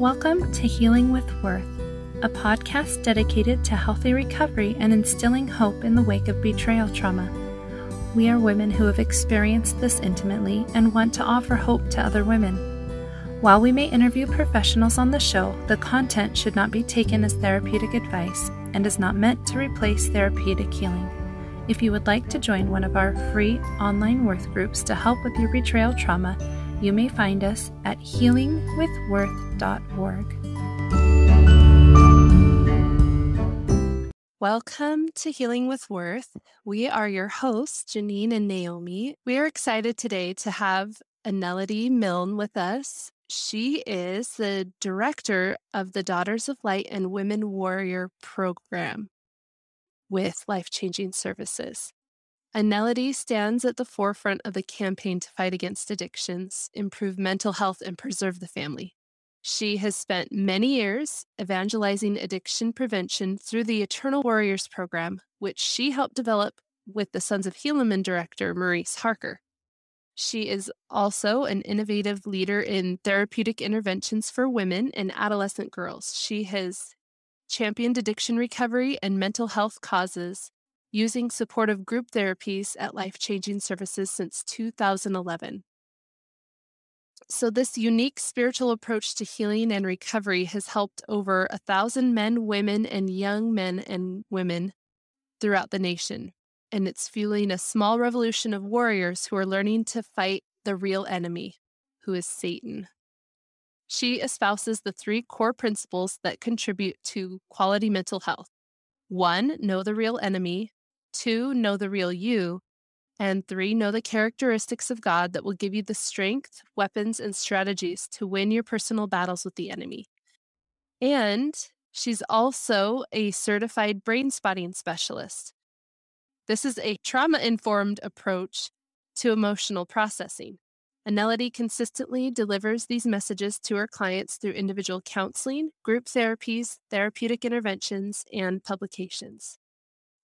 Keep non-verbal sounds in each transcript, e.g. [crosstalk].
Welcome to Healing with Worth, a podcast dedicated to healthy recovery and instilling hope in the wake of betrayal trauma. We are women who have experienced this intimately and want to offer hope to other women. While we may interview professionals on the show, the content should not be taken as therapeutic advice and is not meant to replace therapeutic healing. If you would like to join one of our free online Worth groups to help with your betrayal trauma, you may find us at healingwithworth.org. Welcome to Healing with Worth. We are your hosts, Janine and Naomi. We are excited today to have Anelity Milne with us. She is the director of the Daughters of Light and Women Warrior program with Life Changing Services. Anelity stands at the forefront of the campaign to fight against addictions, improve mental health, and preserve the family. She has spent many years evangelizing addiction prevention through the Eternal Warriors program, which she helped develop with the Sons of Helaman director, Maurice Harker. She is also an innovative leader in therapeutic interventions for women and adolescent girls. She has championed addiction recovery and mental health causes using supportive group therapies at life changing services since 2011. So, this unique spiritual approach to healing and recovery has helped over a thousand men, women, and young men and women throughout the nation. And it's fueling a small revolution of warriors who are learning to fight the real enemy, who is Satan. She espouses the three core principles that contribute to quality mental health one, know the real enemy, two, know the real you, and three, know the characteristics of God that will give you the strength, weapons, and strategies to win your personal battles with the enemy. And she's also a certified brain spotting specialist. This is a trauma informed approach to emotional processing. Anelity consistently delivers these messages to her clients through individual counseling, group therapies, therapeutic interventions, and publications.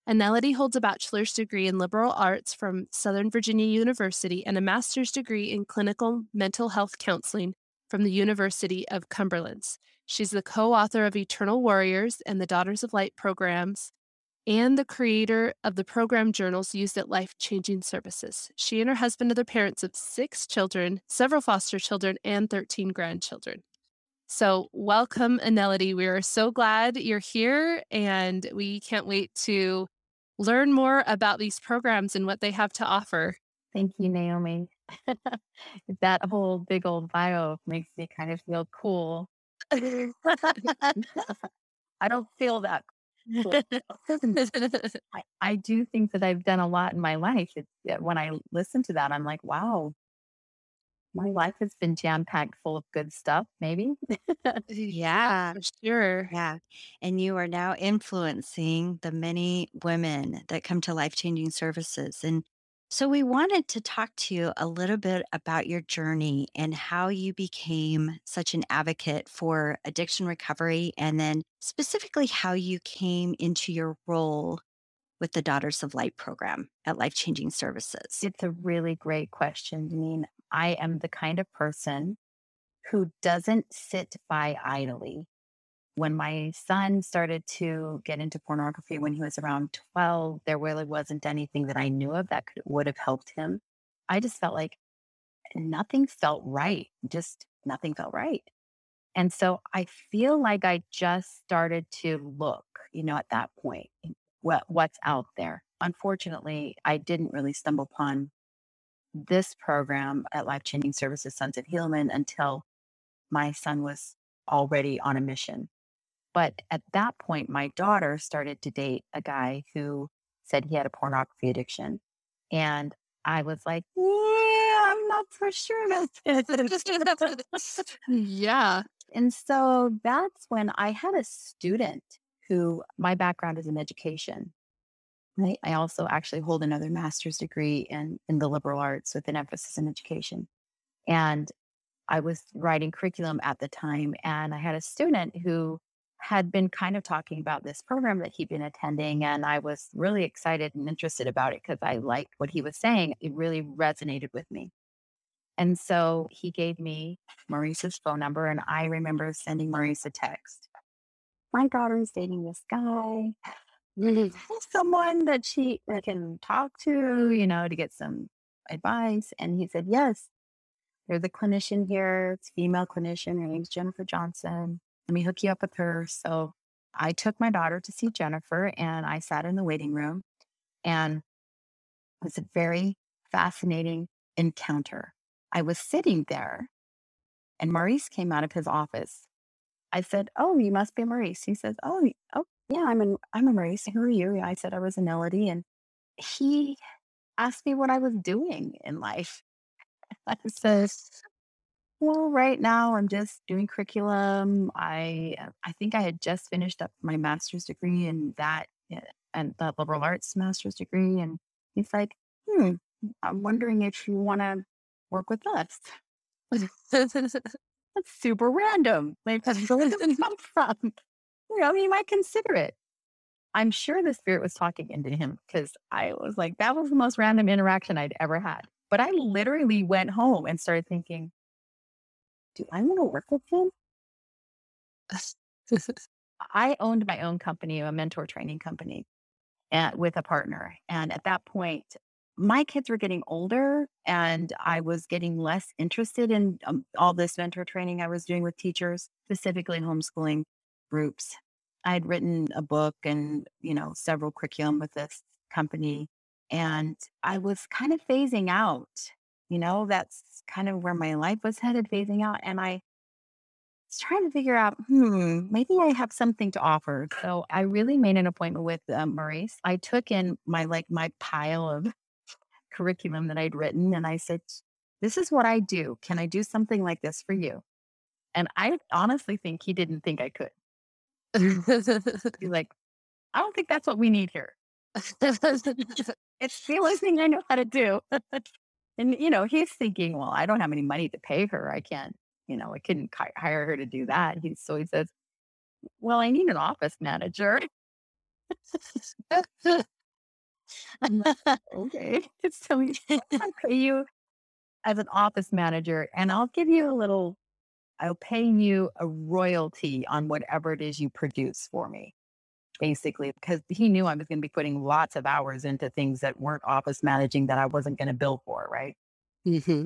Anelity holds a bachelor's degree in liberal arts from Southern Virginia University and a master's degree in clinical mental health counseling from the University of Cumberlands. She's the co author of Eternal Warriors and the Daughters of Light programs and the creator of the program journals used at life changing services. She and her husband are the parents of six children, several foster children, and 13 grandchildren. So, welcome, Anelity. We are so glad you're here, and we can't wait to learn more about these programs and what they have to offer. Thank you, Naomi. [laughs] that whole big old bio makes me kind of feel cool. [laughs] [laughs] I don't feel that I, I do think that I've done a lot in my life. It's, when I listen to that, I'm like, wow, my life has been jam packed full of good stuff, maybe. [laughs] yeah, sure. Yeah. And you are now influencing the many women that come to life changing services. And so we wanted to talk to you a little bit about your journey and how you became such an advocate for addiction recovery, and then specifically how you came into your role with the Daughters of Light program at Life Changing Services. It's a really great question. Mean, I am the kind of person who doesn't sit by idly. When my son started to get into pornography when he was around 12, there really wasn't anything that I knew of that could, would have helped him. I just felt like nothing felt right. Just nothing felt right. And so I feel like I just started to look, you know, at that point, what, what's out there. Unfortunately, I didn't really stumble upon this program at Life Changing Services Sons of Helaman until my son was already on a mission. But at that point, my daughter started to date a guy who said he had a pornography addiction. And I was like, yeah, I'm not for sure. about this. [laughs] yeah. And so that's when I had a student who my background is in education. Right. I also actually hold another master's degree in, in the liberal arts with an emphasis in education. And I was writing curriculum at the time, and I had a student who had been kind of talking about this program that he'd been attending. And I was really excited and interested about it because I liked what he was saying. It really resonated with me. And so he gave me Maurice's phone number, and I remember sending Maurice a text. My daughter is dating this guy. Mm-hmm. Someone that she can talk to, you know, to get some advice. And he said, Yes, there's a clinician here. It's a female clinician. Her name's Jennifer Johnson. Let me hook you up with her. So I took my daughter to see Jennifer and I sat in the waiting room and it was a very fascinating encounter. I was sitting there and Maurice came out of his office. I said, Oh, you must be Maurice. He says, Oh, oh yeah, I'm an I'm a Maurice. Who are you? I said I was an Melody. And he asked me what I was doing in life. [laughs] I said, well, right now I'm just doing curriculum. I uh, I think I had just finished up my master's degree in that uh, and the liberal arts master's degree. And he's like, hmm, I'm wondering if you want to work with us. [laughs] That's super random. Like, where did it come [laughs] from? You know, you might consider it. I'm sure the spirit was talking into him because I was like, that was the most random interaction I'd ever had. But I literally went home and started thinking, do I want to work with him? [laughs] I owned my own company, a mentor training company, and with a partner. And at that point, my kids were getting older and I was getting less interested in um, all this mentor training I was doing with teachers, specifically homeschooling groups. I had written a book and, you know, several curriculum with this company. And I was kind of phasing out you know, that's kind of where my life was headed, phasing out. And I was trying to figure out, hmm, maybe I have something to offer. So I really made an appointment with um, Maurice. I took in my like my pile of [laughs] curriculum that I'd written, and I said, "This is what I do. Can I do something like this for you?" And I honestly think he didn't think I could. [laughs] He's like, "I don't think that's what we need here." [laughs] it's the only thing I know how to do. [laughs] And, you know, he's thinking, well, I don't have any money to pay her. I can't, you know, I couldn't hire her to do that. He, so he says, well, I need an office manager. okay. So I'll pay you as an office manager and I'll give you a little, I'll pay you a royalty on whatever it is you produce for me basically, because he knew I was going to be putting lots of hours into things that weren't office managing that I wasn't going to bill for, right? Mm-hmm.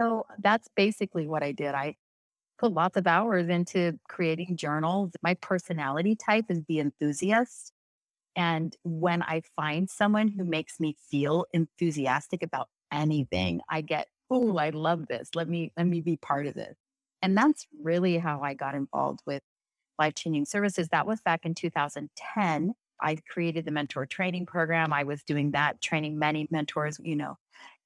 So that's basically what I did. I put lots of hours into creating journals. My personality type is the enthusiast. And when I find someone who makes me feel enthusiastic about anything, I get, oh, I love this. Let me let me be part of this. And that's really how I got involved with life changing services. That was back in 2010. I created the mentor training program. I was doing that, training many mentors, you know.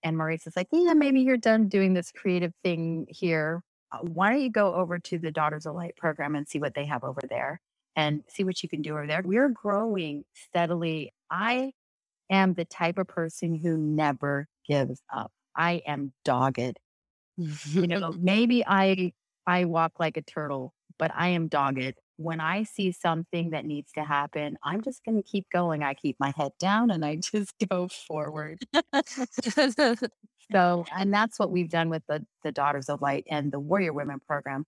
And Maurice is like, yeah, maybe you're done doing this creative thing here. Uh, why don't you go over to the Daughters of Light program and see what they have over there and see what you can do over there? We're growing steadily. I am the type of person who never gives up. I am dogged. you know, [laughs] maybe I I walk like a turtle, but I am dogged when I see something that needs to happen, I'm just going to keep going. I keep my head down and I [laughs] just go forward. so, and that's what we've done with the, the Daughters of Light and the Warrior Women program.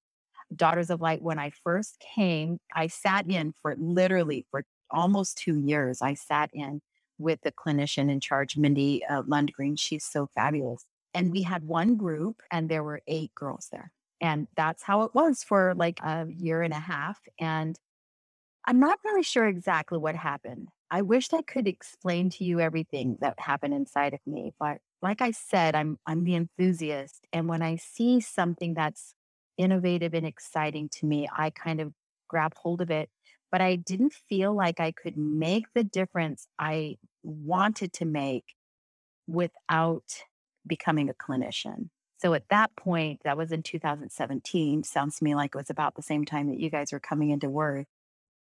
Daughters of Light, when I first came, I sat in for literally for almost two years. I sat in with the clinician in charge, Mindy uh, Lundgren. She's so fabulous. And we had one group, and there were eight girls there. And that's how it was for like a year and a half. And I'm not really sure exactly what happened. I wish I could explain to you everything that happened inside of me, but like I said, I'm I'm the enthusiast and when I see something that's innovative and exciting to me, I kind of grab hold of it, but I didn't feel like I could make the difference I wanted to make without becoming a clinician. So at that point, that was in 2017, sounds to me like it was about the same time that you guys were coming into work.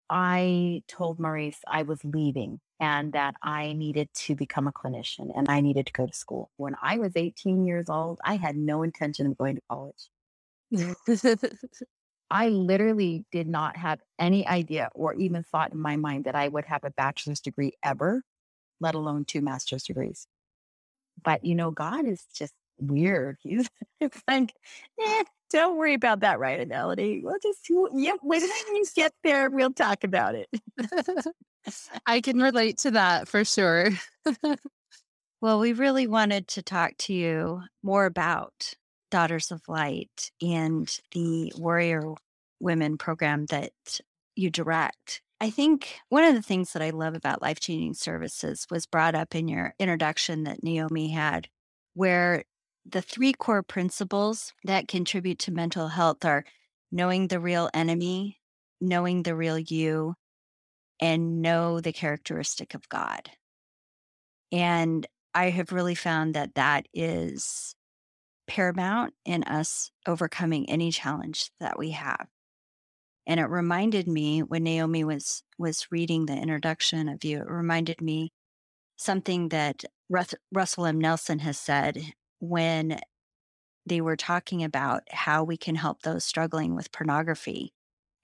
I told Maurice I was leaving and that I needed to become a clinician and I needed to go to school. When I was 18 years old, I had no intention of going to college. [laughs] I literally did not have any idea or even thought in my mind that I would have a bachelor's degree ever, let alone two master's degrees. But you know, God is just weird. [laughs] He's it's like, eh, don't worry about that right, Melody. We'll just, yep, when [laughs] you get there, we'll talk about it. [laughs] I can relate to that for sure. well, we really wanted to talk to you more about Daughters of Light and the Warrior Women program that you direct. I think one of the things that I love about life changing services was brought up in your introduction that Naomi had, where the three core principles that contribute to mental health are knowing the real enemy, knowing the real you, and know the characteristic of God. And I have really found that that is paramount in us overcoming any challenge that we have. And it reminded me when Naomi was was reading the introduction of you, it reminded me something that Russell M. Nelson has said when they were talking about how we can help those struggling with pornography.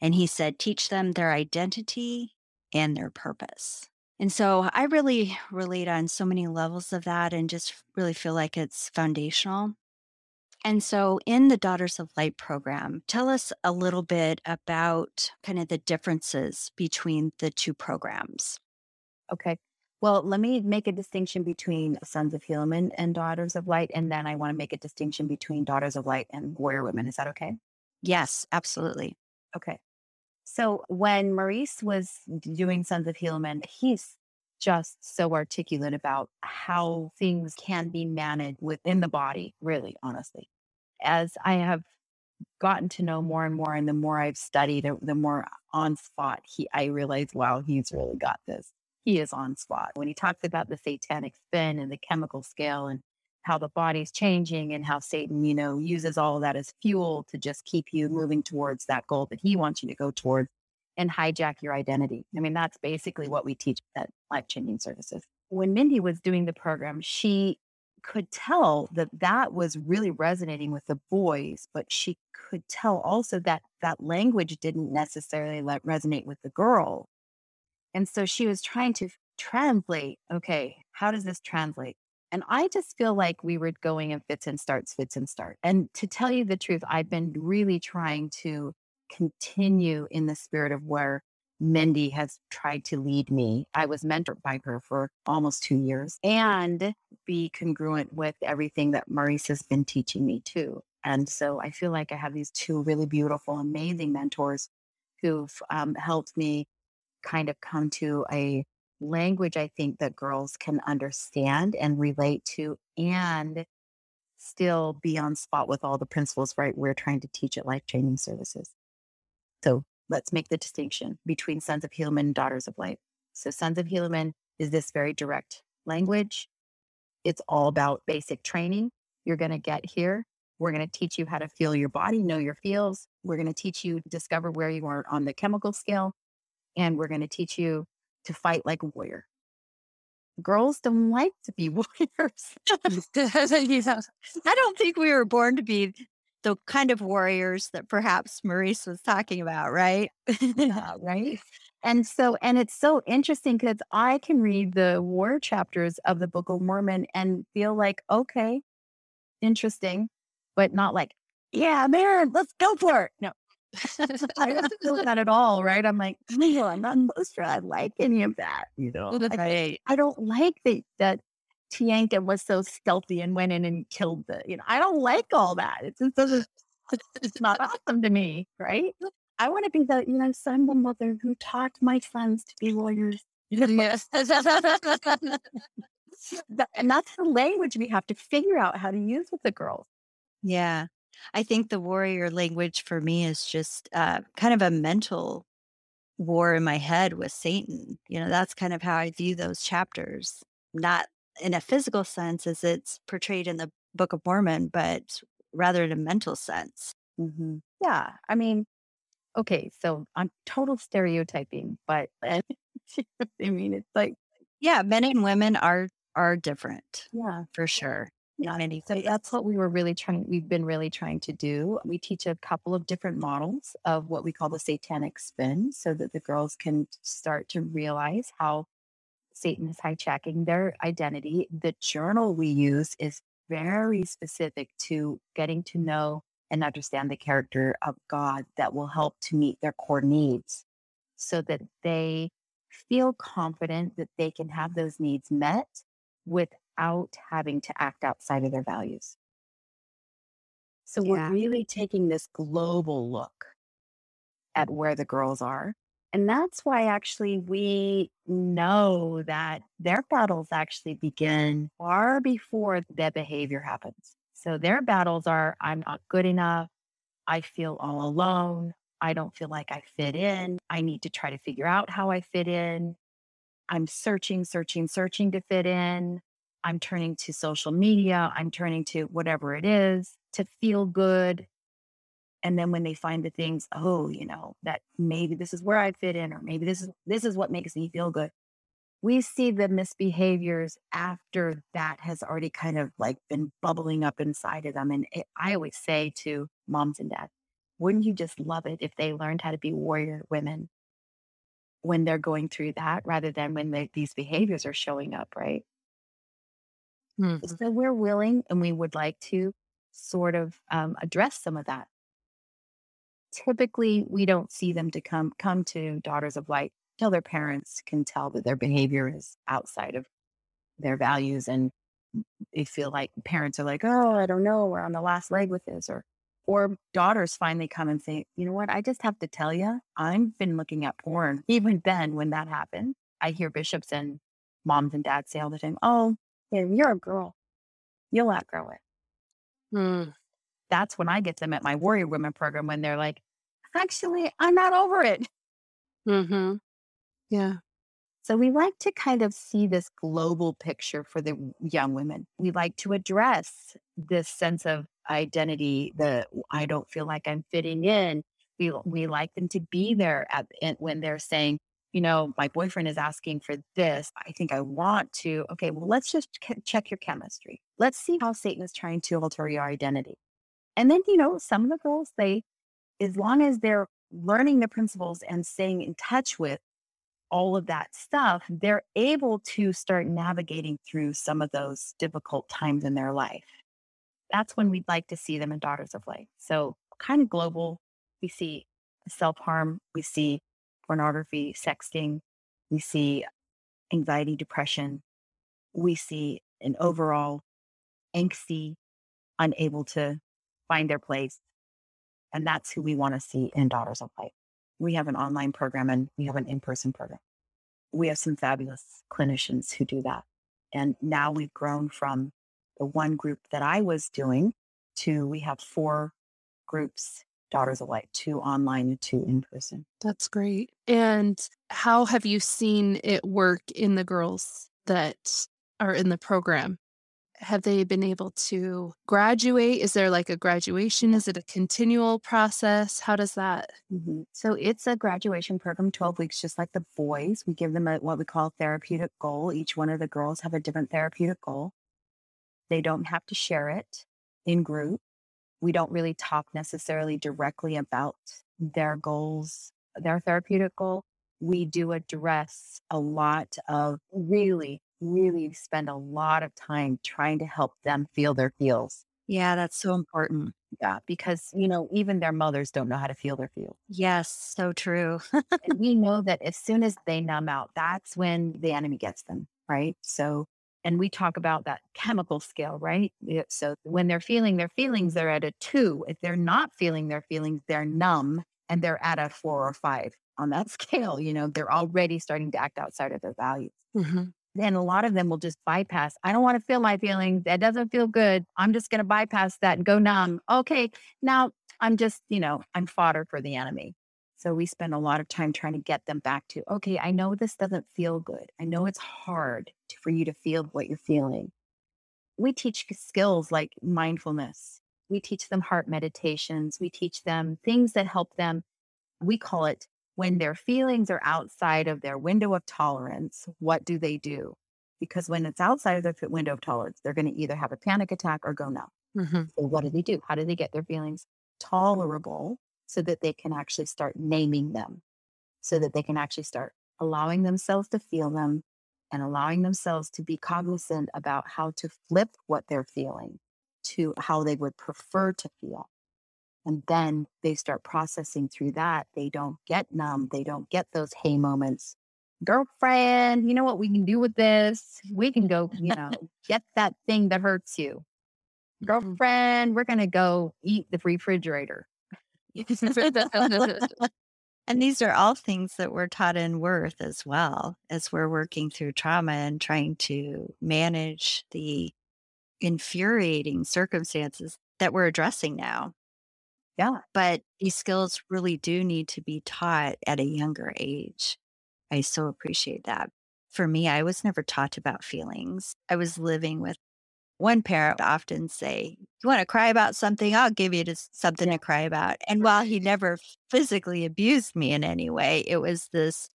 And he said, teach them their identity and their purpose. And so I really relate on so many levels of that and just really feel like it's foundational. And so, in the Daughters of Light program, tell us a little bit about kind of the differences between the two programs. Okay. Well, let me make a distinction between Sons of Helaman and Daughters of Light. And then I want to make a distinction between Daughters of Light and Warrior Women. Is that okay? Yes, absolutely. Okay. So when Maurice was doing Sons of Helaman, he's just so articulate about how things can be managed within the body, really, honestly as I have gotten to know more and more, and the more I've studied, the more on spot he, I realize, wow, he's really got this. He is on spot. When he talks about the satanic spin and the chemical scale and how the body's changing and how Satan, you know, uses all of that as fuel to just keep you moving towards that goal that he wants you to go towards and hijack your identity. I mean, that's basically what we teach at Life Changing Services. When Mindy was doing the program, she could tell that that was really resonating with the boys, but she could tell also that that language didn't necessarily let resonate with the girl. And so she was trying to translate, okay, how does this translate? And I just feel like we were going in fits and starts, fits and start. And to tell you the truth, I've been really trying to continue in the spirit of where Mindy has tried to lead me. I was mentored by her for almost two years and be congruent with everything that Maurice has been teaching me too. And so I feel like I have these two really beautiful, amazing mentors who've um, helped me kind of come to a language I think that girls can understand and relate to and still be on spot with all the principles, right? We're trying to teach at Life Changing Services. So let's make the distinction between Sons of Helaman and Daughters of Light. So, Sons of Helaman is this very direct language. It's all about basic training. You're going to get here. We're going to teach you how to feel your body, know your feels. We're going to teach you discover where you are on the chemical scale. And we're going to teach you to fight like a warrior. Girls don't like to be [laughs] warriors. [laughs] I don't think we were born to be the kind of warriors that perhaps Maurice was talking about, right? yeah, [laughs] right. And so, and it's so interesting because I can read the war chapters of the Book of Mormon and feel like, okay, interesting, but not like, yeah, man, let's go for it. No, [laughs] I don't feel that at all, right? I'm like, oh no, I'm not supposed to. I like any of that, you know. I, I don't like that that Teancum was so stealthy and went in and killed the, you know, I don't like all that. It's just doesn't, it's not awesome to me, right? [laughs] I want to be the, you know, son, the mother who taught my sons to be lawyers. [laughs] Yes. and that's the language we have to figure out how to use with the girls. Yeah. I think the warrior language for me is just uh, kind of a mental war in my head with Satan. You know, that's kind of how I view those chapters, not in a physical sense as it's portrayed in the Book of Mormon, but rather in a mental sense. Mm-hmm. Yeah. I mean, okay, so I'm total stereotyping, but [laughs] I mean, it's like, yeah, men and women are are different. Yeah, for sure. Not any. So that's what we were really trying. We've been really trying to do. We teach a couple of different models of what we call the satanic spin, so that the girls can start to realize how Satan is hijacking their identity. The journal we use is very specific to getting to know and understand the character of God that will help to meet their core needs so that they feel confident that they can have those needs met without having to act outside of their values. So we're really taking this global look at where the girls are. And that's why actually we know that their battles actually begin far before their behavior happens. So their battles are I'm not good enough. I feel all alone. I don't feel like I fit in. I need to try to figure out how I fit in. I'm searching, searching, searching to fit in. I'm turning to social media. I'm turning to whatever it is to feel good. And then when they find the things, oh, you know, that maybe this is where I fit in, or maybe this is this is what makes me feel good. We see the misbehaviors after that has already kind of like been bubbling up inside of them. And it, I always say to moms and dads, wouldn't you just love it if they learned how to be warrior women when they're going through that rather than when they, these behaviors are showing up, right? Mhm. So we're willing and we would like to sort of um, address some of that. Typically, we don't see them to come come to Daughters of Light till their parents can tell that their behavior is outside of their values and they feel like parents are like, oh, I don't know, we're on the last leg with this, or or daughters finally come and say, you know what, I just have to tell you, I've been looking at porn. [laughs] Even then, when that happened, I hear bishops and moms and dads say all the time, oh, you're a girl, you'll outgrow it. Mm. That's when I get them at my Warrior Women program when they're like, actually, I'm not over it. Mhm. Yeah. So we like to kind of see this global picture for the young women. We like to address this sense of identity, the I don't feel like I'm fitting in. We we like them to be there at when they're saying, you know, my boyfriend is asking for this. I think I want to. Okay, well, let's just ch- check your chemistry. Let's see how Satan is trying to alter your identity. And then, you know, some of the girls, they, as long as they're learning the principles and staying in touch with all of that stuff, they're able to start navigating through some of those difficult times in their life. That's when we'd like to see them in Daughters of Light. So, kind of global, we see self harm, we see pornography, sexting, we see anxiety, depression, we see an overall angsty, unable to find their place. And that's who we want to see in Daughters of Light. We have an online program and we have an in person program. We have some fabulous clinicians who do that. And now we've grown from the one group that I was doing to we have four groups, Daughters of Light, two online and two in person. That's great. And how have you seen it work in the girls that are in the program? Have they been able to graduate? Is there like a graduation? Is it a continual process? How does that? Mhm. So it's a graduation program, 12 weeks, just like the boys. We give them a, what we call therapeutic goal. Each one of the girls have a different therapeutic goal. They don't have to share it in group. We don't really talk necessarily directly about their goals, their therapeutic goal. We do address a lot of really, really spend a lot of time trying to help them feel their feels. Yeah, that's so important. Yeah, because, you know, even their mothers don't know how to feel their feels. Yes, so true. we [laughs] know that as soon as they numb out, that's when the enemy gets them, right? So, and we talk about that chemical scale, right? So when they're feeling their feelings, they're at a two. If they're not feeling their feelings, they're numb and they're at a four or five on that [laughs] scale. You know, they're already starting to act outside of their values. Mhm. Then a lot of them will just bypass. I don't want to feel my feelings. That doesn't feel good. I'm just going to bypass that and go numb. Okay. Now I'm just, you know, I'm fodder for the enemy. So we spend a lot of time trying to get them back to, okay, I know this doesn't feel good. I know it's hard to, for you to feel what you're feeling. We teach skills like mindfulness. We teach them heart meditations. We teach them things that help them. We call it when their feelings are outside of their window of tolerance, what do they do? Because when it's outside of their window of tolerance, they're going to either have a panic attack or go numb. Mhm. So what do they do? How do they get their feelings tolerable so that they can actually start naming them, so that they can actually start allowing themselves to feel them and allowing themselves to be cognizant about how to flip what they're feeling to how they would prefer to feel. And then they start processing through that. They don't get numb. They don't get those hey moments. Girlfriend, you know what we can do with this? We can go, you [laughs] know, get that thing that hurts you. Mhm. Girlfriend, we're going to go eat the refrigerator. [laughs] And these are all things that we're taught in worth as well as we're working through trauma and trying to manage the infuriating circumstances that we're addressing now. Yeah. But these skills really do need to be taught at a younger age. I so appreciate that. For me, I was never taught about feelings. I was living with one parent would often say, You want to cry about something? I'll give you just something to cry about. And while he never physically abused me in any way, it was this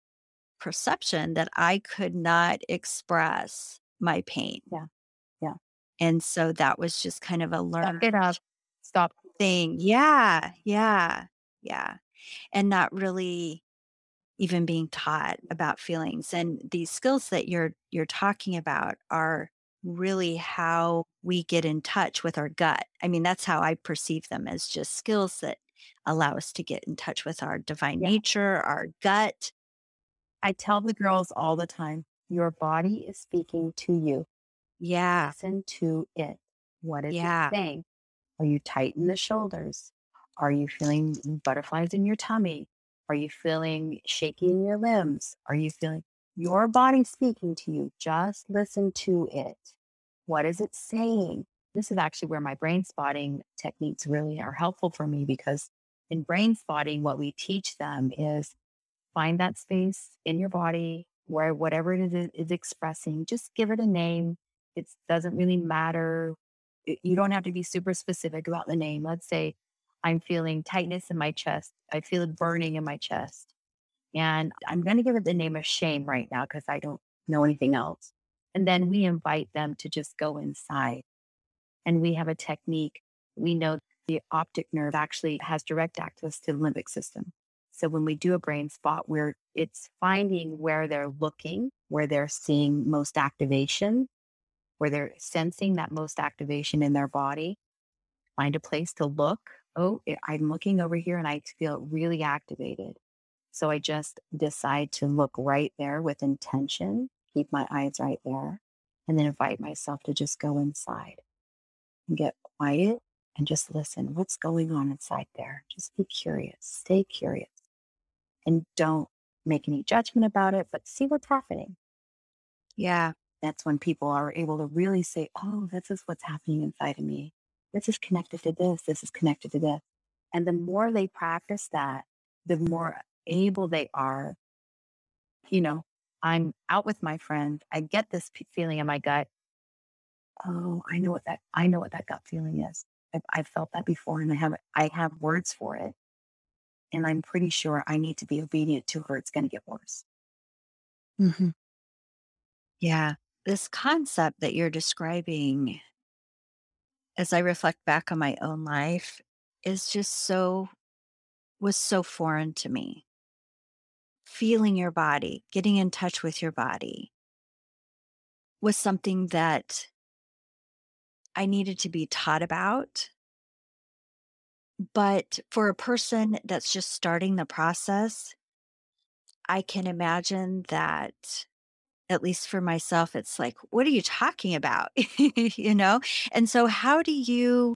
perception that I could not express my pain. Yeah. Yeah. And so that was just kind of a learned it up. Stop. thing. Yeah. Yeah. Yeah. And not really even being taught about feelings and these skills that you're you're talking about are really how we get in touch with our gut. I mean, that's how I perceive them as just skills that allow us to get in touch with our divine Yeah. nature, our gut. I tell the girls all the time your body is speaking to you. Yeah. Listen to it. What is Yeah. it saying? Are you tight in the shoulders? Are you feeling butterflies in your tummy? Are you feeling shaky in your limbs? Are you feeling your body speaking to you? Just listen to it. What is it saying? This is actually where my brain spotting techniques really are helpful for me because in brain spotting, what we teach them is find that space in your body where whatever it is is expressing, just give it a name. It doesn't really matter. You don't have to be super specific about the name. Let's say I'm feeling tightness in my chest. I feel it burning in my chest. And I'm going to give it the name of shame right now because I don't know anything else. And then we invite them to just go inside. And we have a technique. We know the optic nerve actually has direct access to the limbic system. So when we do a brain spot where it's finding where they're looking, where they're seeing most activation, where they're sensing that most activation in their body, find a place to look. Oh, I'm looking over here and I feel really activated. So I just decide to look right there with intention, keep my eyes right there, and then invite myself to just go inside and get quiet and just listen. What's going on inside there? Just be curious, stay curious, and don't make any judgment about it, but see what's happening. Yeah. That's when people are able to really say, oh, this is what's happening inside of me. This is connected to this. This is connected to this. And the more they practice that, the more able they are. You know, I'm out with my friend. I get this p- feeling in my gut. Oh, I know what that I know what that gut feeling is. I've, I've felt that before, and I have I have words for it. And I'm pretty sure I need to be obedient to her. It's going to get worse. Mm-hmm. Yeah. This concept that you're describing, as I reflect back on my own life, is just so, was so foreign to me. Feeling your body, getting in touch with your body was something that I needed to be taught about. But for a person that's just starting the process, I can imagine that at least for myself, it's like, what are you talking about? [laughs] you know? And so how do you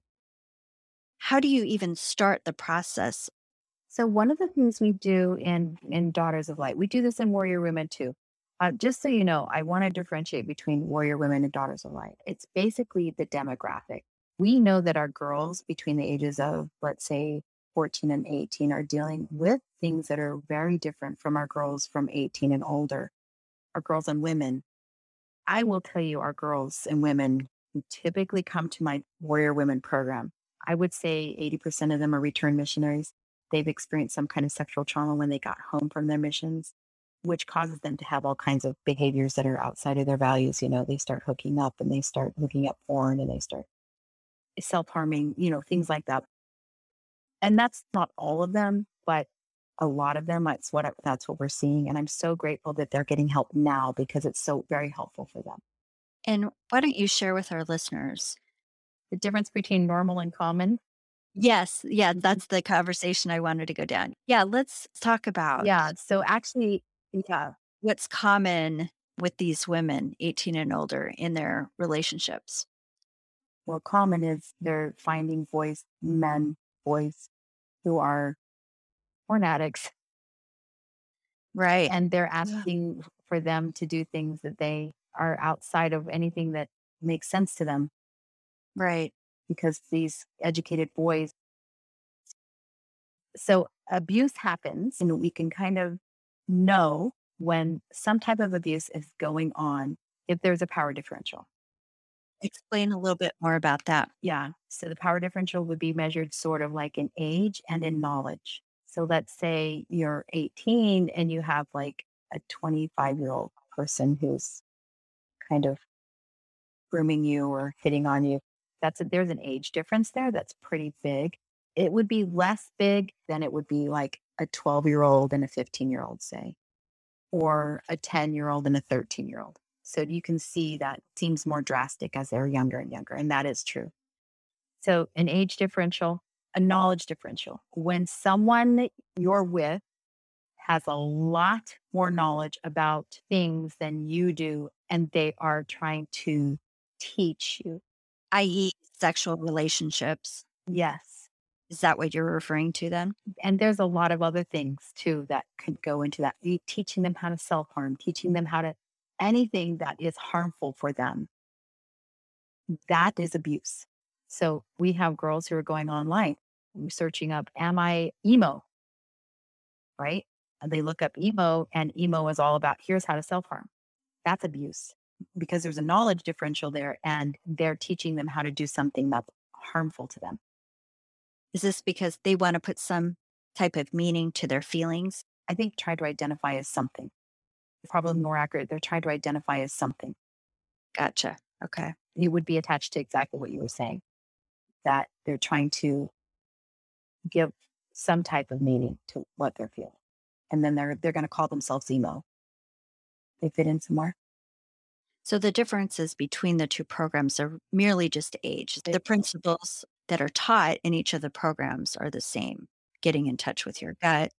how do you even start the process? So one of the things we do in in Daughters of Light, we do this in Warrior Women too. Uh, just so you know, I want to differentiate between Warrior Women and Daughters of Light. It's basically the demographic. We know that our girls between the ages of, let's say, 14 and 18 are dealing with things that are very different from our girls from 18 and older, our girls and women. I will tell you, our girls and women who typically come to my Warrior Women program, I would say 80% of them are returned missionaries they've experienced some kind of sexual trauma when they got home from their missions, which causes them to have all kinds of behaviors that are outside of their values. You know, they start hooking up and they start looking at porn and they start self harming, you know, things like that. And that's not all of them, but a lot of them, that's what, that's what we're seeing. And I'm so grateful that they're getting help now because it's so very helpful for them. And why don't you share with our listeners? The difference between normal and common. Yes, yeah, that's the conversation I wanted to go down. Yeah, let's talk about Yeah. So actually, yeah. what's common with these women 18 and older in their relationships. Well, common is they're finding boys, men, boys who are porn addicts Right. and they're Yeah. asking for them to do things that they are outside of anything that makes sense to them Right. Because these educated boys so abuse happens and we can kind of know when some type of abuse is going on if there's a power differential. Explain a little bit more about that. yeah so the power differential would be measured sort of like in age and in knowledge. So let's say you're 18 and you have like a 25 year old person who's kind of grooming you or hitting on you that's a, there's an age difference there that's pretty big. It would be less big than it would be like a 12 year old and a 15 year old say or a 10 year old and a 13 year old so you can see that seems more drastic as they're younger and younger and that is true. So an age differential a knowledge differential. When someone you're with has a lot more knowledge about things than you do and they are trying to teach you i.e., sexual relationships. yes. Is that what you're referring to then? and there's a lot of other things too that could go into that. Teaching them how to self-harm teaching them how to anything that is harmful for them. That is abuse. So we have girls who are going online mm, searching up am i emo? Right? And they look up emo and emo is all about here's how to self-harm. That's abuse because there's a knowledge differential there and they're teaching them how to do something that's harmful to them Is this because they want to put some type of meaning to their feelings? I think try to identify as something. Probably mm-hmm. more accurate, they're trying to identify as something. Gotcha. Okay. It would be attached to exactly what you were saying. That they're trying to give some type of meaning to what they're feeling. And then they're they're gonna call themselves emo. They fit in somewhere. So the differences between the two programs are merely just age. The principles that are taught in each of the programs are the same. Getting in touch with your gut.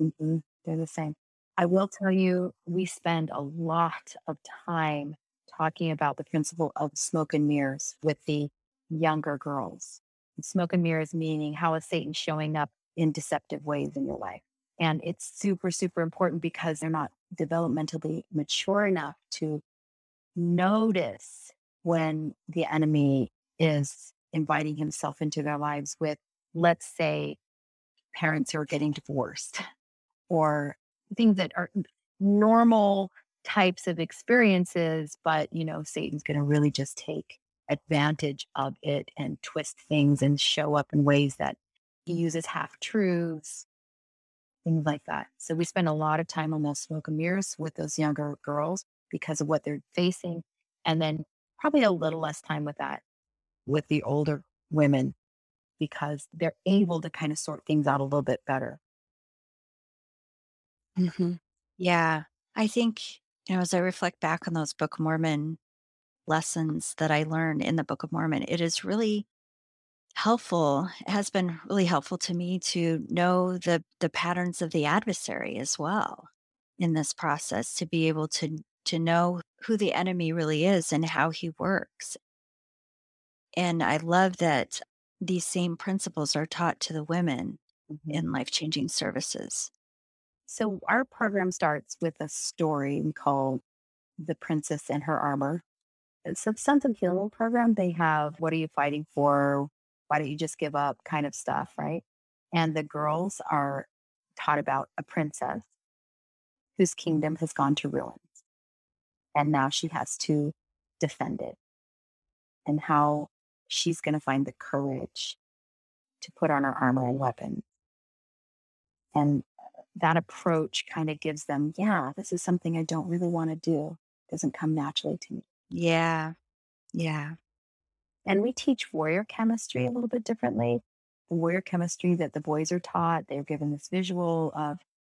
Mhm, They're the same. I will tell you, we spend a lot of time talking about the principle of smoke and mirrors with the younger girls. Smoke and mirrors meaning how is Satan showing up in deceptive ways in your life? And it's super, super important because they're not developmentally mature enough to notice when the enemy is inviting himself into their lives with, let's say, parents who are getting divorced or things that are normal types of experiences, but you know, Satan's going to really just take advantage of it and twist things and show up in ways that he uses half truths, things like that. So we spend a lot of time on those smoke and mirrors with those younger girls because of what they're facing. And then probably a little less time with that with the older women because they're able to kind of sort things out a little bit better. hmm Yeah. I think, you know, as I reflect back on those Book of Mormon lessons that I learned in the Book of Mormon, it is really helpful. It has been really helpful to me to know the the patterns of the adversary as well in this process to be able to to know who the enemy really is and how he works. And I love that these same principles are taught to the women mm-hmm. in life-changing services. So our program starts with a story we call The Princess and Her Armor. It's a Sons of Helaman program. They have what are you fighting for? Why don't you just give up kind of stuff, right? And the girls are taught about a princess whose kingdom has gone to ruins. And now she has to defend it. And how she's going to find the courage to put on her armor and weapon. And uh, that approach kind of gives them, yeah, this is something I don't really want to do. It doesn't come naturally to me. Yeah. Yeah. And we teach warrior chemistry a little bit differently. warrior chemistry that the boys are taught. They're given this visual of,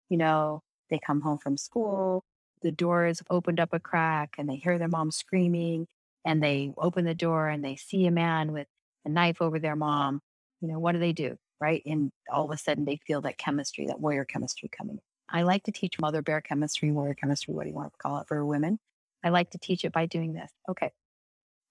you know, they come home from school, the door is opened up a crack, and they hear their mom screaming, and they open the door and they see a man with a knife over their mom. You know, what do they do? Right. And all of a sudden they feel that chemistry, that warrior chemistry coming. I like to teach mother bear chemistry, warrior chemistry, what do you want to call it for women? I like to teach it by doing this. Okay.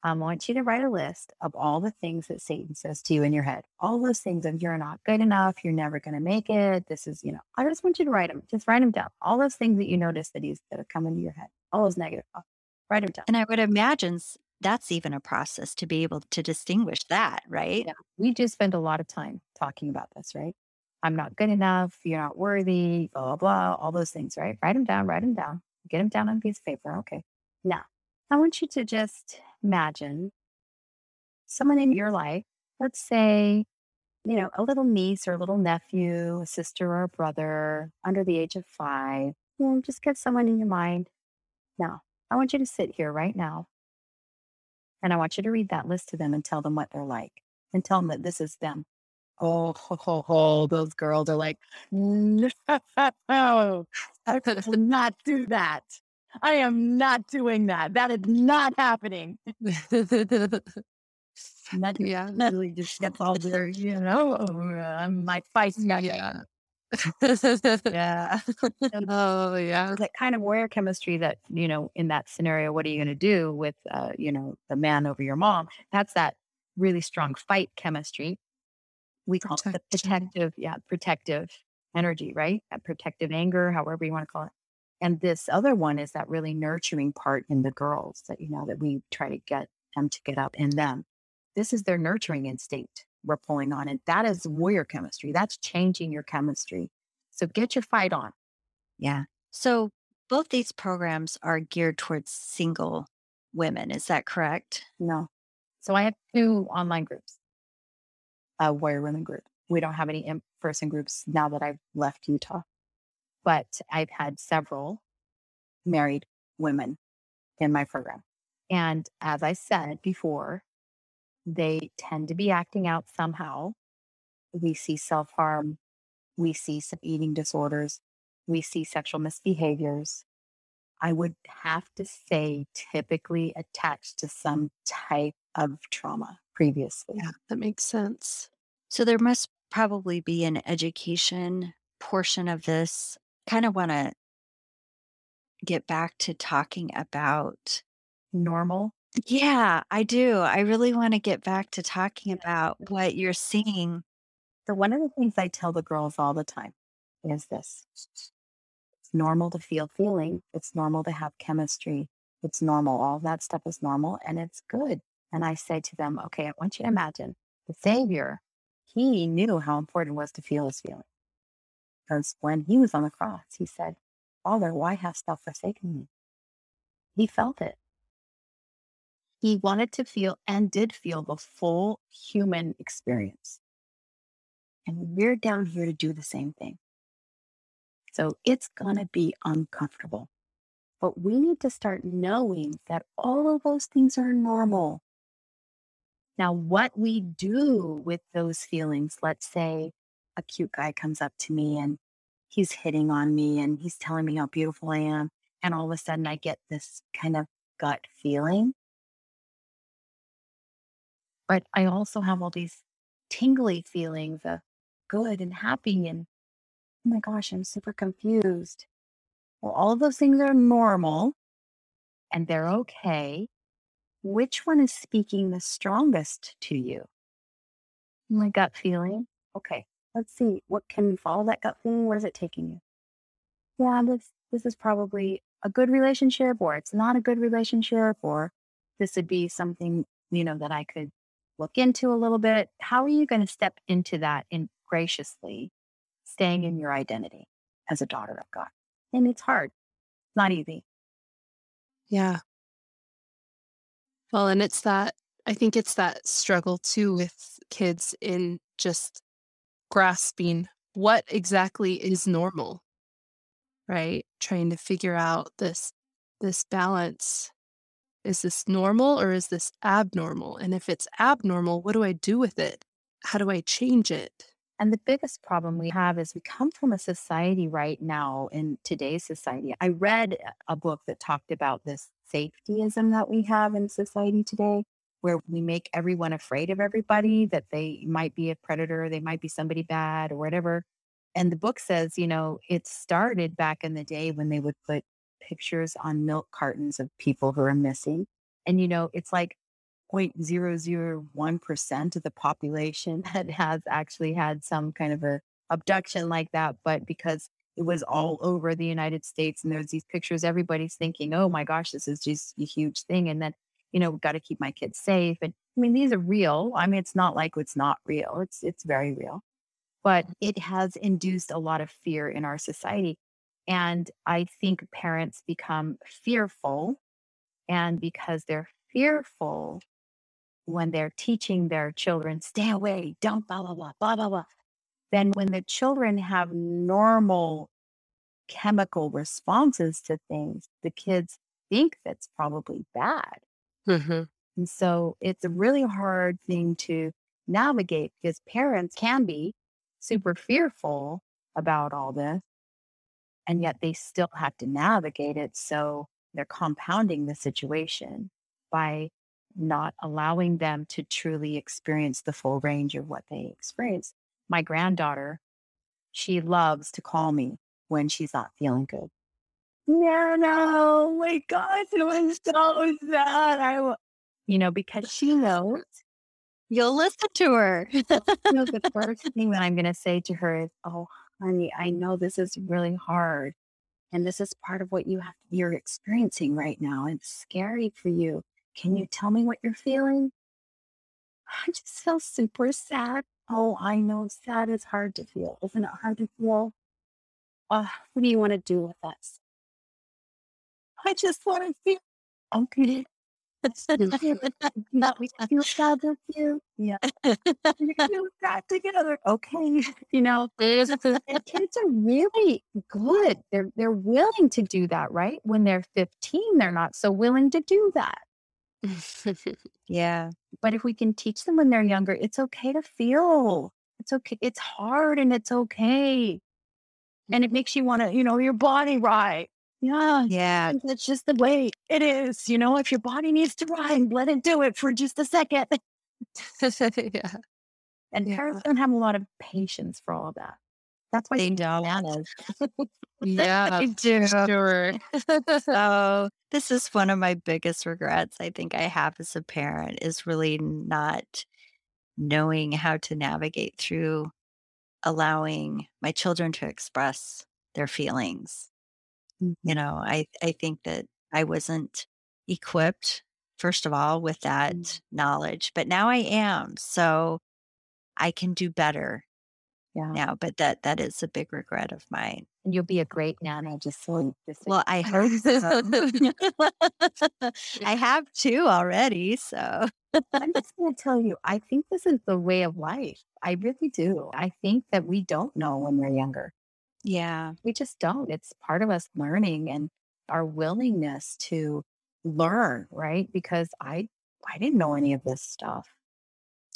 I want you to write a list of all the things that Satan says to you in your head. All those things of you're not good enough, you're never going to make it. This is, you know, I just want you to write them. Just write them down. All those things that you notice that he's that have come into your head. All those negative thoughts. Write them down. And I would imagine that's even a process to be able to distinguish that, right? Yeah. We just spend a lot of time talking about this, right? I'm not good enough. You're not worthy, blah, blah, blah, all those things, right? Write them down, write them down, get them down on a piece of paper. Okay. Now, I want you to just imagine someone in your life, let's say, you know, a little niece or a little nephew, a sister or a brother under the age of five. Know, just get someone in your mind. Now, I want you to sit here right now and I want you to read that list to them and tell them what they're like and tell them that this is them. Oh, ho, ho, ho. those girls are like, no, [laughs] I could not do that. I am not doing that. That is not happening. that [laughs] yeah. really just gets all there, you know, uh, my fight. Yeah. [laughs] yeah. [laughs] oh, yeah. That kind of warrior chemistry that, you know, in that scenario, what are you going to do with, uh, you know, the man over your mom? That's that really strong fight chemistry. We call it the protective, yeah, protective energy, right? That protective anger, however you want to call it. And this other one is that really nurturing part in the girls that, you know, that we try to get them to get up in them. This is their nurturing instinct we're pulling on. And that is warrior chemistry. That's changing your chemistry. So get your fight on. Yeah. So both these programs are geared towards single women. Is that correct? No. So I have two online groups, a warrior women group. We don't have any in person groups now that I've left Utah, but I've had several married women in my program. And as I said before, they tend to be acting out somehow. We see self harm. We see some eating disorders. We see sexual misbehaviors. I would have to say, typically attached to some type of trauma previously. Yeah, that makes sense. So there must probably be an education portion of this. Kind of want to get back to talking about normal yeah, I do. I really want to get back to talking about what you're seeing. So, one of the things I tell the girls all the time is this it's normal to feel feeling, it's normal to have chemistry, it's normal. All that stuff is normal and it's good. And I say to them, okay, I want you to imagine the Savior, he knew how important it was to feel his feeling. Because when he was on the cross, he said, Father, why hast thou forsaken me? He felt it. He wanted to feel and did feel the full human experience. And we're down here to do the same thing. So it's going to be uncomfortable. But we need to start knowing that all of those things are normal. Now, what we do with those feelings, let's say a cute guy comes up to me and he's hitting on me and he's telling me how beautiful I am. And all of a sudden, I get this kind of gut feeling but I also have all these tingly feelings of good and happy and oh my gosh, I'm super confused. Well, all of those things are normal and they're okay. Which one is speaking the strongest to you? My gut feeling. Okay, let's see. What can follow that gut feeling? Where is it taking you? Yeah, this this is probably a good relationship, or it's not a good relationship, or this would be something you know that I could look into a little bit. How are you going to step into that in graciously staying in your identity as a daughter of God? And it's hard, it's not easy. Yeah. Well, and it's that, I think it's that struggle too with kids in just grasping what exactly is normal, right? Trying to figure out this this balance is this normal or is this abnormal? And if it's abnormal, what do I do with it? how do I change it? And the biggest problem we have is we come from a society right now in today's society. I read a book that talked about this safetyism that we have in society today, where we make everyone afraid of everybody, that they might be a predator, they might be somebody bad or whatever. And the book says, you know, it started back in the day when they would put pictures on milk cartons of people who are missing. And, you know, it's like 0.001% of the population [laughs] that has actually had some kind of a abduction like that. But because it was all over the United States and there's these pictures, everybody's thinking, oh my gosh, this is just a huge thing. And then, you know, got to keep my kids safe. And I mean, these are real. I mean, it's not like it's not real. It's it's very real. But it has induced a lot of fear in our society. And I think parents become fearful. And because they're fearful, when they're teaching their children, stay away, don't blah, blah, blah, blah, blah, blah. Then when the children have normal chemical responses to things, the kids think that's probably bad. Mm-hmm. And so it's a really hard thing to navigate because parents can be super fearful about all this, and yet they still have to navigate it. So they're compounding the situation by not allowing them to truly experience the full range of what they experience. My granddaughter, she loves to call me when she's not feeling good. No, no, my God, it was so sad. I, you know, because she knows. You'll listen to her. you know, [laughs] the first thing that I'm going to say to her is, "Oh, honey, I know this is really hard, and this is part of what you have you're experiencing right now. It's scary for you. Can you tell me what you're feeling? I just feel super sad. Oh, I know sad is hard to feel. Isn't it hard to feel? Uh, what do you want to do with us? I just want to feel okay. Not [laughs] we feel sad with you. Yeah. we feel sad together. Okay. [laughs] You know, kids are really good. They're they're willing to do that, right? When they're 15, they're not so willing to do that. [laughs] yeah. But if we can teach them when they're younger, it's okay to feel. It's okay. It's hard and it's okay. And it makes you want to, you know, your body right. Yeah. Yeah. That's just the way it is. You know, if your body needs to ride, let it do it for just a second. [laughs] yeah. And Yeah. parents don't have a lot of patience for all of that. That's why They don't. [laughs] Yeah. I do. Sure. [laughs] So this is one of my biggest regrets I think I have as a parent is really not knowing how to navigate through allowing my children to express their feelings. You know, I I think that I wasn't equipped first of all with that Mm. knowledge, but now I am. So I can do better Yeah. now, but that that is a big regret of mine. And you'll be a great nana, just so just Well, I hope so. [laughs] [laughs] I have two already, so I'm just going to tell you, I think this is the way of life. I really do. I think that we don't know when we're younger. Yeah. We just don't. It's part of us learning and our willingness to learn, right? Because I I didn't know any of this stuff.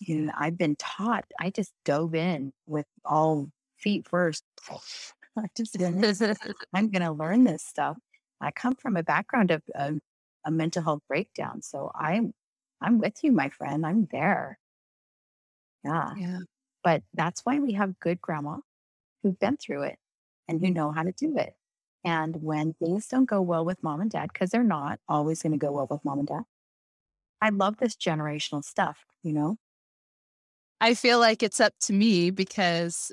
And I've been taught. I just dove in with all feet first. [laughs] I just [laughs] I'm going to learn this stuff. I come from a background of a, a mental health breakdown, so I'm I'm with you, my friend. I'm there. Yeah, yeah. but that's why we have good grandma who've been through it and who mm-hmm. know how to do it. And when things don't go well with mom and dad, because they're not always going to go well with mom and dad, I love this generational stuff. You know, I feel like it's up to me because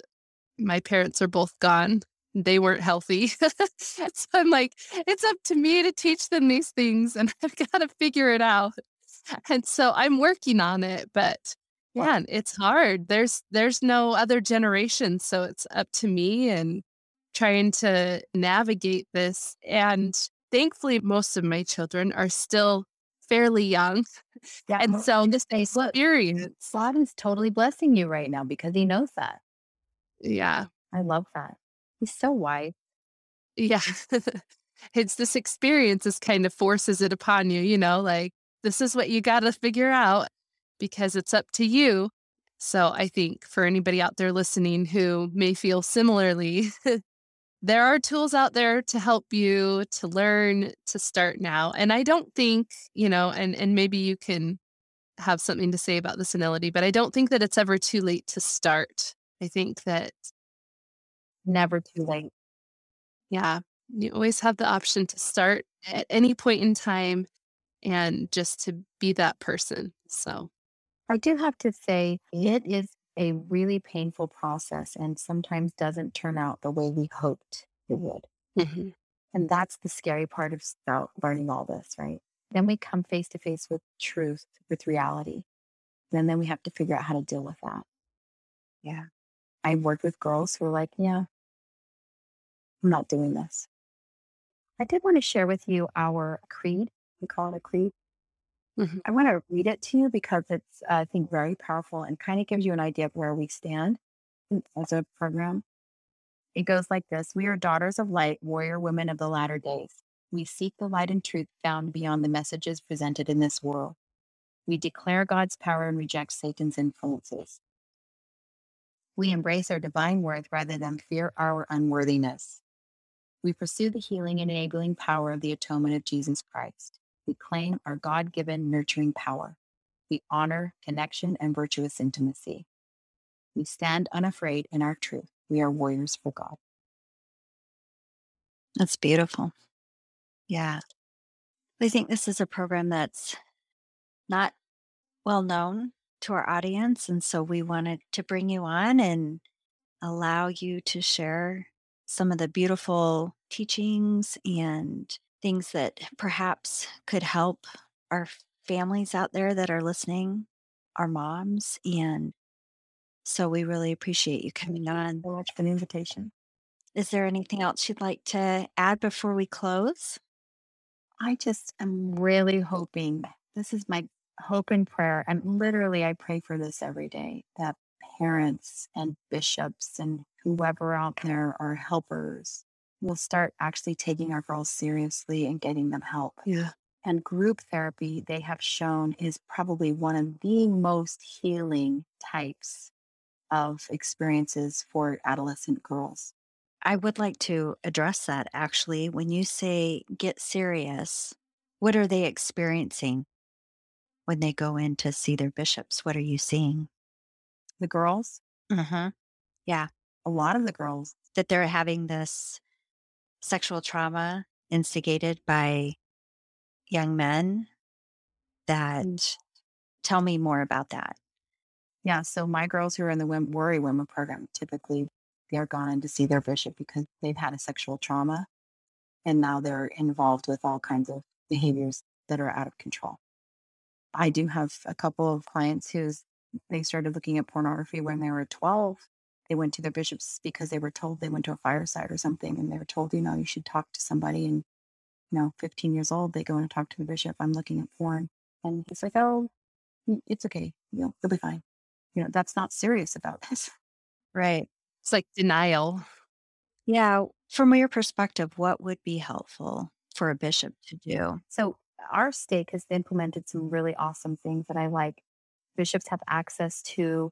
my parents are both gone. They weren't healthy. [laughs] so I'm like, it's up to me to teach them these things and [laughs] I've got to figure it out. And so I'm working on it, but yeah, it's hard. There's there's no other generation, so it's up to me and trying to navigate this. And thankfully most of my children are still fairly young. [laughs] yeah. And well, so this experience, uh, God is totally blessing you right now because He knows that. yeah. I love that. He's so wise. Yeah. [laughs] it's this experience is kind of forces it upon you, you know, like this is what you got to figure out because it's up to you. So I think for anybody out there listening who may feel similarly, [laughs] there are tools out there to help you to learn to start now. And I don't think, you know, and and maybe you can have something to say about this analogy, but I don't think that it's ever too late to start. I think that Never too late. yeah, you always have the option to start at any point in time and just to be that person. So, I do have to say, it is a really painful process and sometimes doesn't turn out the way we hoped it would. mhm. And that's the scary part of about learning all this, right? Then we come face to face with truth, with reality. And then we have to figure out how to deal with that. Yeah. I worked with girls who were like, yeah, I'm not doing this. I did want to share with you our creed. We call it a creed. Mhm. I want to read it to you because it's, I think, very powerful and kind of gives you an idea of where we stand as a program. It goes like this We are daughters of light, warrior women of the latter days. We seek the light and truth found beyond the messages presented in this world. We declare God's power and reject Satan's influences. We embrace our divine worth rather than fear our unworthiness. We pursue the healing and enabling power of the atonement of Jesus Christ. We claim our God given nurturing power. We honor connection and virtuous intimacy. We stand unafraid in our truth. We are warriors for God. That's beautiful. Yeah. I think this is a program that's not well known to our audience. And so we wanted to bring you on and allow you to share some of the beautiful teachings and things that perhaps could help our families out there that are listening, our moms. And so we really appreciate you coming on. So much for the invitation. Is there anything else you'd like to add before we close? I just am really hoping this is my hope and prayer. And literally, I pray for this every day that parents and bishops and whoever out there are helpers will start actually taking our girls seriously and getting them help. Yeah. And group therapy, they have shown, is probably one of the most healing types of experiences for adolescent girls. I would like to address that actually. When you say get serious, what are they experiencing when they go in to see their bishops? What are you seeing? The girls, Mm-hmm. Yeah. A lot of the girls, That they're having this sexual trauma instigated by young men that mm. tell me more about that. Yeah. So my girls who are in the Wom- Warrior Women program, typically they're gone in to see their bishop because they've had a sexual trauma and now they're involved with all kinds of behaviors that are out of control. I do have a couple of clients who's they started looking at pornography when they were 12. They went to their bishops because they were told they went to a fireside or something and they were told, you know, you should talk to somebody. And, you know, 15 years old, they go and talk to the bishop. I'm looking at porn. And he's like, oh, it's okay. You know, you'll be fine you know that's not serious about [laughs] this Right. It's like denial. Yeah. From your perspective, what would be helpful for a bishop to do? so our stake has implemented some really awesome things that i like bishops have access to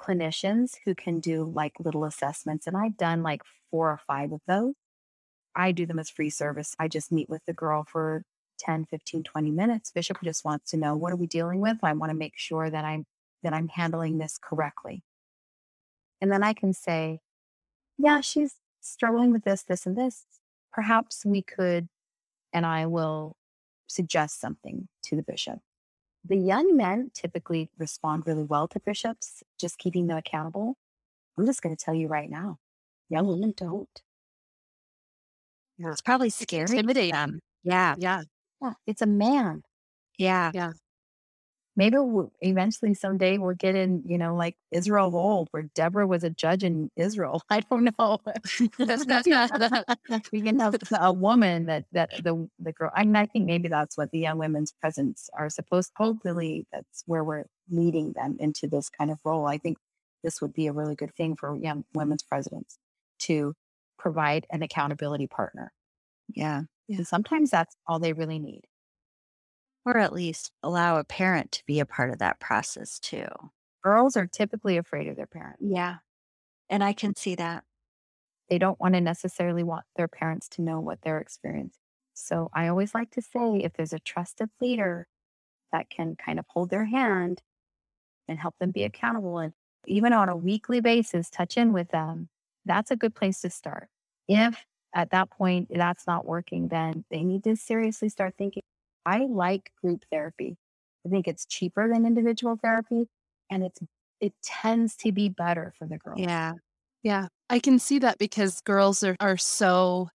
clinicians who can do like little assessments and i've done like four or five of those. I do them as free service. I just meet with the girl for 10 15 20 minutes. Bishop just wants to know what are we dealing with? I want to make sure that i'm that i'm handling this correctly. And then i can say yeah she's struggling with this this and this. Perhaps we could and i will suggest something to the bishop the young men typically respond really well to bishops just keeping them accountable i'm just going to tell you right now young women don't Yeah. It's probably scary. Intimidate them. Yeah. Yeah. yeah it's a man Yeah. Yeah. Maybe we'll, eventually someday we'll get in, you know, like Israel of old, where Deborah was a judge in Israel. [laughs] I don't know. [laughs] [laughs] we can have a woman that that the the girl. I mean, I think maybe that's what the young women's presence are supposed. Hopefully, that's where we're leading them into this kind of role. I think this would be a really good thing for young women's presidents to provide an accountability partner. Yeah. And sometimes that's all they really need. Or at least allow a parent to be a part of that process too. Girls are typically afraid of their parents. Yeah. And I can see that. They don't want to necessarily want their parents to know what they're experiencing. So I always like to say if there's a trusted leader that can kind of hold their hand and help them be accountable and even on a weekly basis, touch in with them, that's a good place to start. If at that point that's not working, then they need to seriously start thinking. I like group therapy. I think it's cheaper than individual therapy and it's it tends to be better for the girls. Yeah. Yeah. I can see that because girls are, are so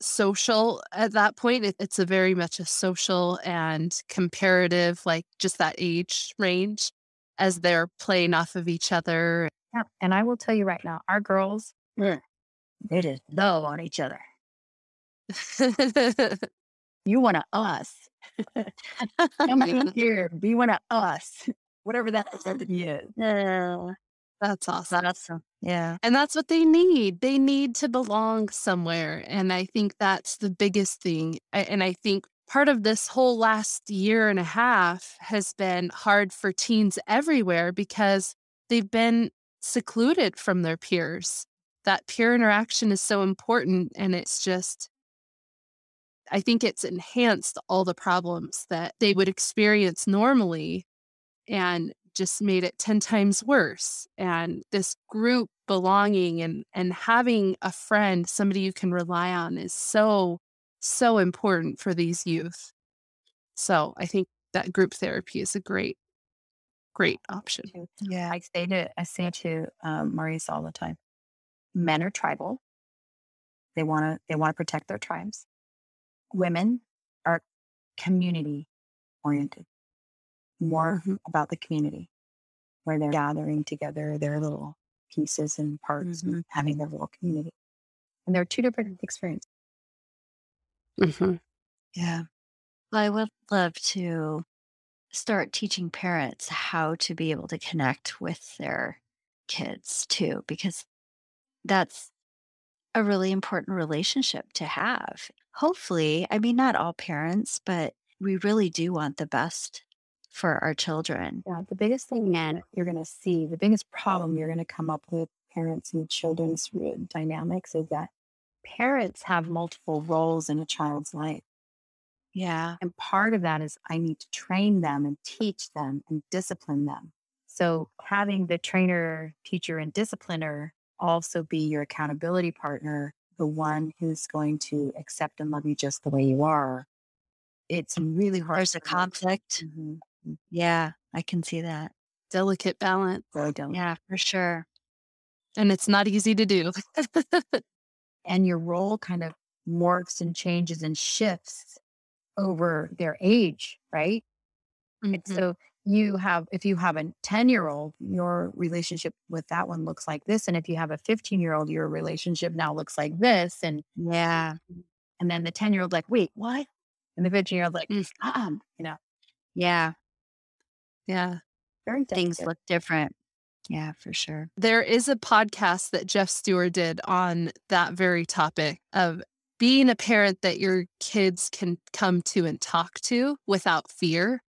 social at that point. It, it's a very much a social and comparative, like just that age range as they're playing off of each other. Yeah. And I will tell you right now, our girls, mm. they just love on each other. [laughs] you want to us. Come [laughs] here, be one of us. Whatever that is. Yeah. That's awesome. Awesome. Uh, yeah. And that's what they need. They need to belong somewhere. And I think that's the biggest thing. And I think part of this whole last year and a half has been hard for teens everywhere because they've been secluded from their peers. That peer interaction is so important. And it's just, I think it's enhanced all the problems that they would experience normally and just made it 10 times worse. And this group belonging and, and having a friend, somebody you can rely on, is so, so important for these youth. So I think that group therapy is a great, great option. Yeah. I say to I say to um, Maurice all the time, men are tribal. They want to they want to protect their tribes. Women are community oriented, more Mhm. about the community, where they're gathering together their little pieces and parts and having their little community. And they're two different experiences. Mhm. Yeah. Well, I would love to start teaching parents how to be able to connect with their kids too, because that's a really important relationship to have. Hopefully, I mean, not all parents, but we really do want the best for our children. Yeah, the biggest thing that you're going to see, the biggest problem you're going to come up with parents and children's dynamics is that parents have multiple roles in a child's life. Yeah. And part of that is I need to train them and teach them and discipline them. So having the trainer, teacher, and discipliner also be your accountability partner, the one who's going to accept and love you just the way you are. It's really hard. There's a conflict. Mhm. Yeah. I can see that. Delicate balance. Very delicate. Yeah, for sure. And it's not easy to do. [laughs] and your role kind of morphs and changes and shifts over their age, right? And Mhm. so you have, if you have a 10 year old, your relationship with that one looks like this. And if you have a 15 year old, your relationship now looks like this. And, Yeah. and then the 10 year old, like, wait, what? And the 15 year old, like, Mm. um, you know, Yeah. yeah. very Things delicate. look different. Yeah, for sure. There is a podcast that Jeff Stewart did on that very topic of being a parent that your kids can come to and talk to without fear.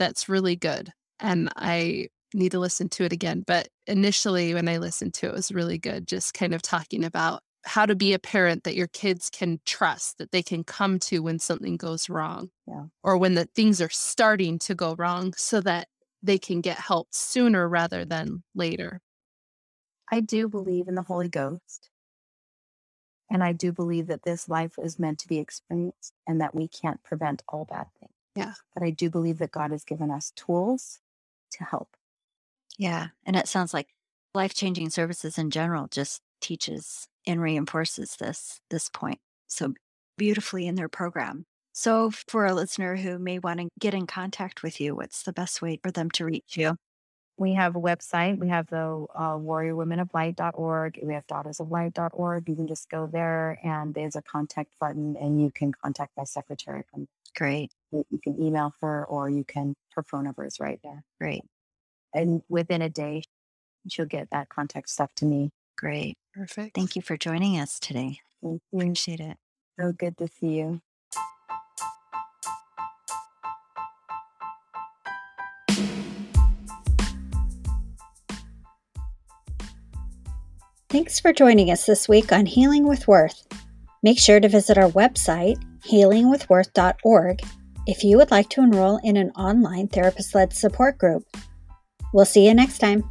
That's really good. And I need to listen to it again. But initially, when I listened to it, it was really good, just kind of talking about how to be a parent that your kids can trust, that they can come to when something goes wrong Yeah. or when the things are starting to go wrong so that they can get help sooner rather than later. I do believe in the Holy Ghost. And I do believe that this life is meant to be experienced and that we can't prevent all bad things. Yeah. But I do believe that God has given us tools to help. Yeah. And it sounds like life changing services in general just teaches and reinforces this this point so beautifully in their program. So for a listener who may want to get in contact with you, what's the best way for them to reach you? We have a website. We have the uh, warriorwomenoflight.org. We have daughtersoflight.org. You can just go there and there's a contact button and you can contact my secretary. From, Great. You can email her or you can, her phone number is right there. Great. And within a day, she'll get that contact stuff to me. Great. Perfect. Thank you for joining us today. Appreciate it. So good to see you. Thanks for joining us this week on Healing with Worth. Make sure to visit our website, healingwithworth.org, if you would like to enroll in an online therapist led support group. We'll see you next time.